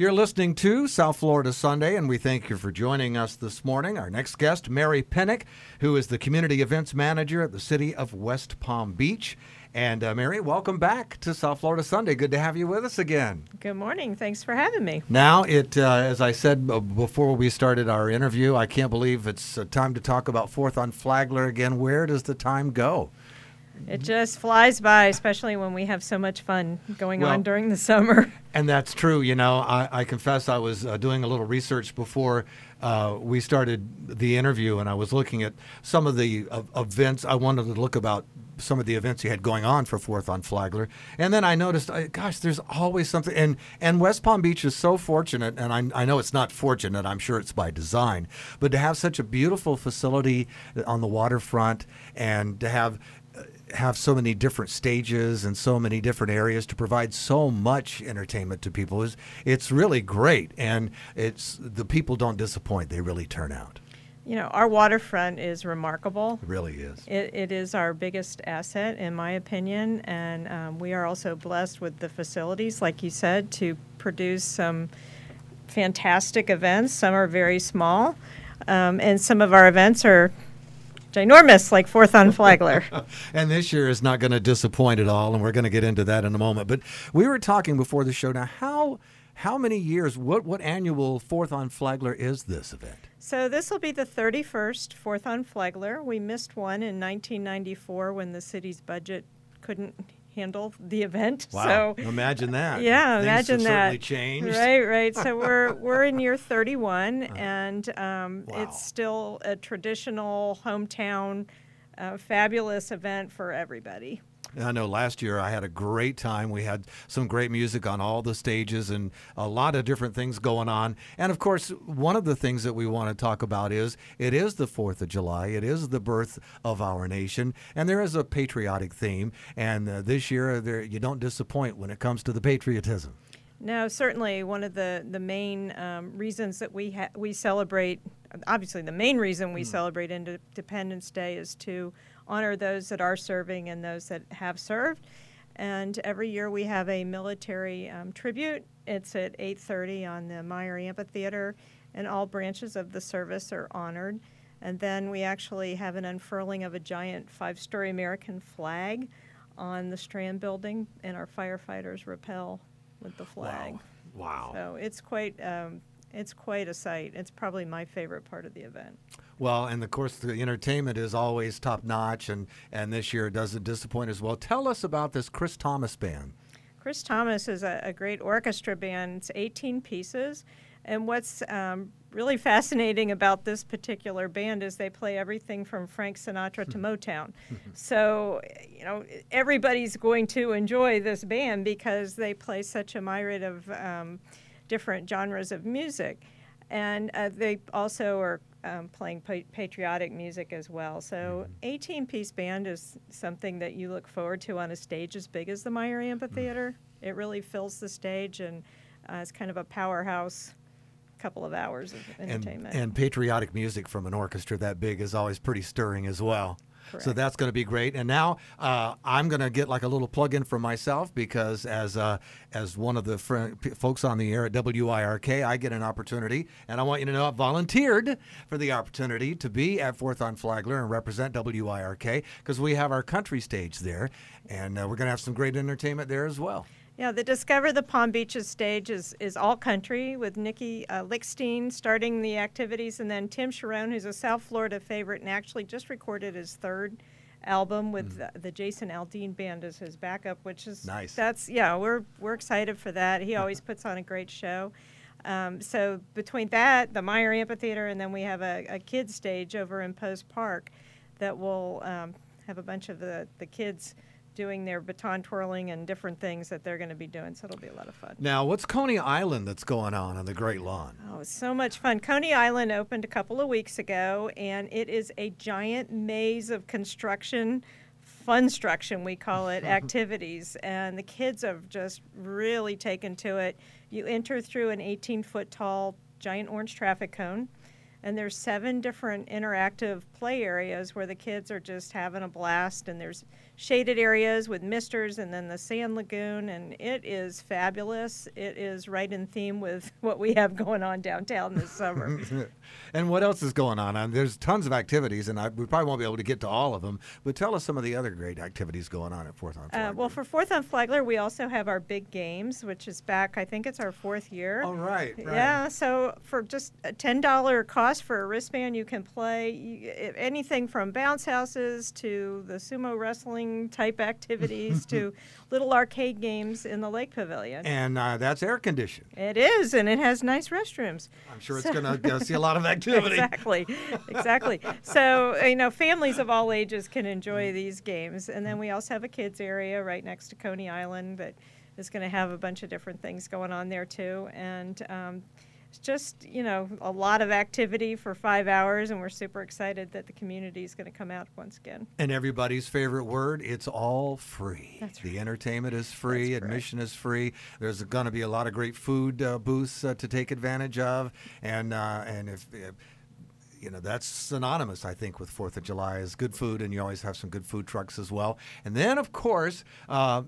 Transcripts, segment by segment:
You're listening to South Florida Sunday, and we thank you for joining us this morning. Our next guest, Mary Pennick, who is the Community Events Manager at the City of West Palm Beach. And uh, Mary, welcome back to South Florida Sunday. Good to have you with us again. Good morning. Thanks for having me. Now, it uh, as I said before we started our interview, I can't believe it's uh, time to talk about Fourth on Flagler again. Where does the time go? It just flies by, especially when we have so much fun going well, on during the summer. And that's true. You know, I, I confess I was uh, doing a little research before uh, we started the interview, and I was looking at some of the uh, events. I wanted to look about some of the events you had going on for Fourth on Flagler, and then I noticed, gosh, there's always something. And and West Palm Beach is so fortunate, and I, I know it's not fortunate. I'm sure it's by design, but to have such a beautiful facility on the waterfront, and to have have so many different stages and so many different areas to provide so much entertainment to people is it's really great. And it's the people don't disappoint they really turn out. You know our waterfront is remarkable. It really is. It, it is our biggest asset in my opinion and um, we are also blessed with the facilities like you said to produce some fantastic events. Some are very small um, and some of our events are ginormous, like Fourth on Flagler. and this year is not going to disappoint at all, and we're going to get into that in a moment. But we were talking before the show now how how many years what what annual Fourth on Flagler is this event? So this will be the 31st Fourth on Flagler. We missed one in 1994 when the city's budget couldn't handle the event. Wow. So imagine that. Yeah, Things imagine that. Changed. Right, right. So we're we're in year 31, uh-huh. and um, wow. it's still a traditional hometown, uh, fabulous event for everybody. I know last year I had a great time. We had some great music on all the stages and a lot of different things going on. And of course, one of the things that we want to talk about is it is the 4th of July. It is the birth of our nation. And there is a patriotic theme. And uh, this year, there, you don't disappoint when it comes to the patriotism. No, certainly one of the the main um, reasons that we ha- we celebrate. Obviously, the main reason we mm. celebrate Independence Day is to honor those that are serving and those that have served. And every year we have a military um, tribute. It's at 8:30 on the Meyer Amphitheater, and all branches of the service are honored. And then we actually have an unfurling of a giant five-story American flag on the Strand building, and our firefighters rappel with the flag. Wow! wow. So it's quite um, it's quite a sight. It's probably my favorite part of the event. Well, and of course, the entertainment is always top notch, and, and this year it doesn't disappoint as well. Tell us about this Chris Thomas band. Chris Thomas is a, a great orchestra band. It's 18 pieces. And what's um, really fascinating about this particular band is they play everything from Frank Sinatra to Motown. so, you know, everybody's going to enjoy this band because they play such a myriad of um, different genres of music. And uh, they also are um, playing pa- patriotic music as well. So, mm-hmm. 18 piece band is something that you look forward to on a stage as big as the Meyer Amphitheater. Mm-hmm. It really fills the stage and uh, it's kind of a powerhouse couple of hours of entertainment. And, and patriotic music from an orchestra that big is always pretty stirring as well. Correct. So that's going to be great. And now uh, I'm going to get like a little plug in for myself because as uh, as one of the fr- folks on the air at WIRK, I get an opportunity, and I want you to know I volunteered for the opportunity to be at Fourth on Flagler and represent WIRK because we have our country stage there, and uh, we're going to have some great entertainment there as well. Yeah, the Discover the Palm Beaches stage is, is all country with Nikki uh, Lickstein starting the activities, and then Tim Sharon, who's a South Florida favorite and actually just recorded his third album with mm. the, the, Jason Aldean band as his backup, which is nice. That's yeah, we're we're excited for that. He always puts on a great show. Um, so between that, the Meyer Amphitheater, and then we have a, a kids stage over in Post Park that will um, have a bunch of the the kids doing their baton twirling and different things that they're going to be doing. So it'll be a lot of fun. Now, what's Cone Island that's going on on the Great Lawn? Oh, it's so much fun. Cone Island opened a couple of weeks ago, and it is a giant maze of construction. Funstruction, we call it, activities, and the kids have just really taken to it. You enter through an 18 foot tall giant orange traffic cone And there's seven different interactive play areas where the kids are just having a blast. And there's shaded areas with misters and then the sand lagoon. And it is fabulous. It is right in theme with what we have going on downtown this summer. and what else is going on? And there's tons of activities, and I, we probably won't be able to get to all of them. But tell us some of the other great activities going on at Fourth on Uh, Flagler. well, for Fourth on Flagler, we also have our big games, which is back. I think it's our fourth year. all right, right, right. Yeah. So for just a ten dollar cost for a wristband, you can play anything from bounce houses to the sumo wrestling type activities to little arcade games in the Lake Pavilion. and uh, that's air conditioned. it is, and it has nice restrooms. I'm sure it's So- going to see a lot of activity. Exactly, exactly. So you know, families of all ages can enjoy these games, and then we also have a kids area right next to Cone Island that is going to have a bunch of different things going on there too, and. Um, it's just you know a lot of activity for five hours, and we're super excited that the community is going to come out once again. And everybody's favorite word, it's all free. That's The entertainment is free, That's correct. admission is free. There's going to be a lot of great food uh, booths uh, to take advantage of. And, uh, and if, if you know that's synonymous i think with fourth of july is good food and you always have some good food trucks as well and then of course uh,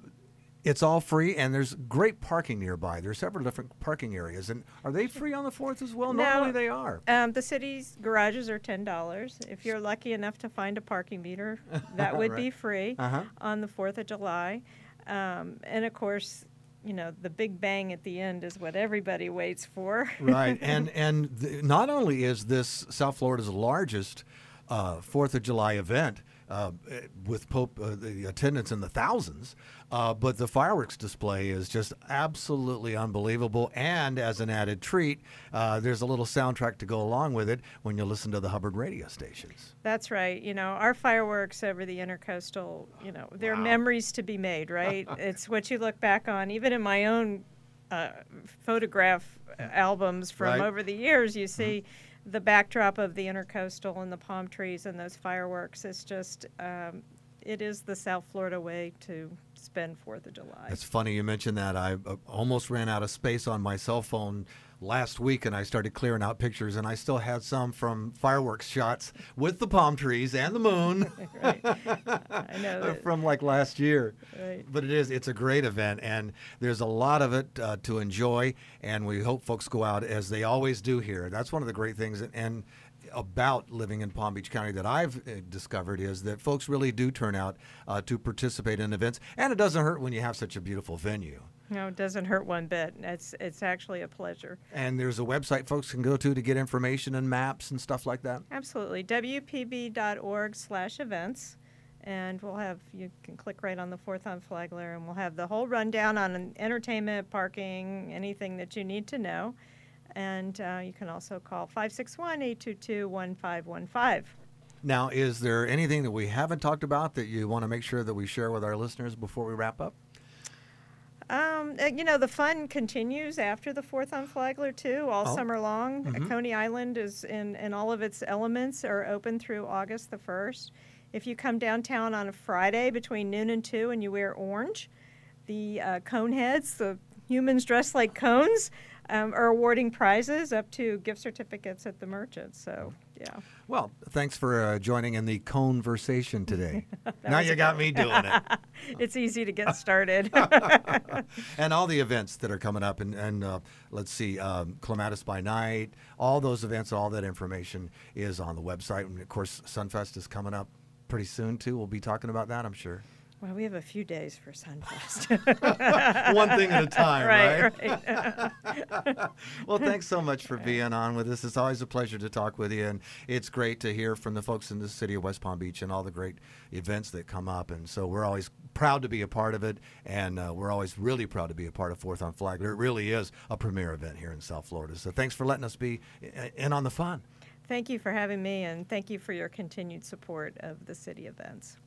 it's all free and there's great parking nearby there's several different parking areas and are they free on the fourth as well No. normally they are Um, the city's garages are ten dollars. If you're lucky enough to find a parking meter, that would be free Uh-huh. on the Fourth of July. Um, and of course, you know, the big bang at the end is what everybody waits for. right and and the, not only is this south florida's largest uh, fourth of july event uh, with Pope, uh, the attendance in the thousands, uh, but the fireworks display is just absolutely unbelievable. And as an added treat, uh, there's a little soundtrack to go along with it when you listen to the Hubbard radio stations. That's right. You know, our fireworks over the intercoastal, you know, they're Wow. memories to be made, right? it's what you look back on. Even in my own uh, photograph albums from Right. over the years, you see the backdrop of the intercoastal and the palm trees and those fireworks. It's just, um, it is the South Florida way to spend Fourth of July. It's funny you mentioned that. I uh, almost ran out of space on my cell phone last week, and I started clearing out pictures, and I still had some from fireworks shots with the palm trees and the moon right. I know. from like last year. Right. But it is, it's a great event, and there's a lot of it uh, to enjoy, and we hope folks go out as they always do here. That's one of the great things, and, and about living in Palm Beach County that I've uh, discovered is that folks really do turn out uh, to participate in events, and it doesn't hurt when you have such a beautiful venue. No, it doesn't hurt one bit. It's, it's actually a pleasure. And there's a website folks can go to to get information and maps and stuff like that. Absolutely. WPB.org slash events. And we'll have, you can click right on the Fourth on Flagler, and we'll have the whole rundown on entertainment, parking, anything that you need to know. And uh, you can also call 561 822 1515. Now, is there anything that we haven't talked about that you want to make sure that we share with our listeners before we wrap up? Um, uh, you know, the fun continues after the Fourth on Flagler, too, all Oh. summer long. Mhm. Cone Island is in, and all of its elements are open through August the 1st. If you come downtown on a Friday between noon and 2 and you wear orange, the uh, cone heads, the humans dressed like cones, um, are awarding prizes up to gift certificates at the merchants. So, yeah. Well, thanks for uh, joining in the conversation today. now you got me doing it. It's easy to get started. and all the events that are coming up, and, and uh, let's see, um, Clematis by Night, all those events, all that information is on the website. And of course, Sunfest is coming up pretty soon, too. We'll be talking about that, I'm sure. Well, we have a few days for Sunfest. One thing at a time, right? right, right. well, thanks so much for being on with us. It's always a pleasure to talk with you, and it's great to hear from the folks in the city of West Palm Beach and all the great events that come up. And so we're always proud to be a part of it, and uh, we're always really proud to be a part of Fourth on Flagler. It really is a premier event here in South Florida. So thanks for letting us be in on the fun. Thank you for having me, and thank you for your continued support of the city events.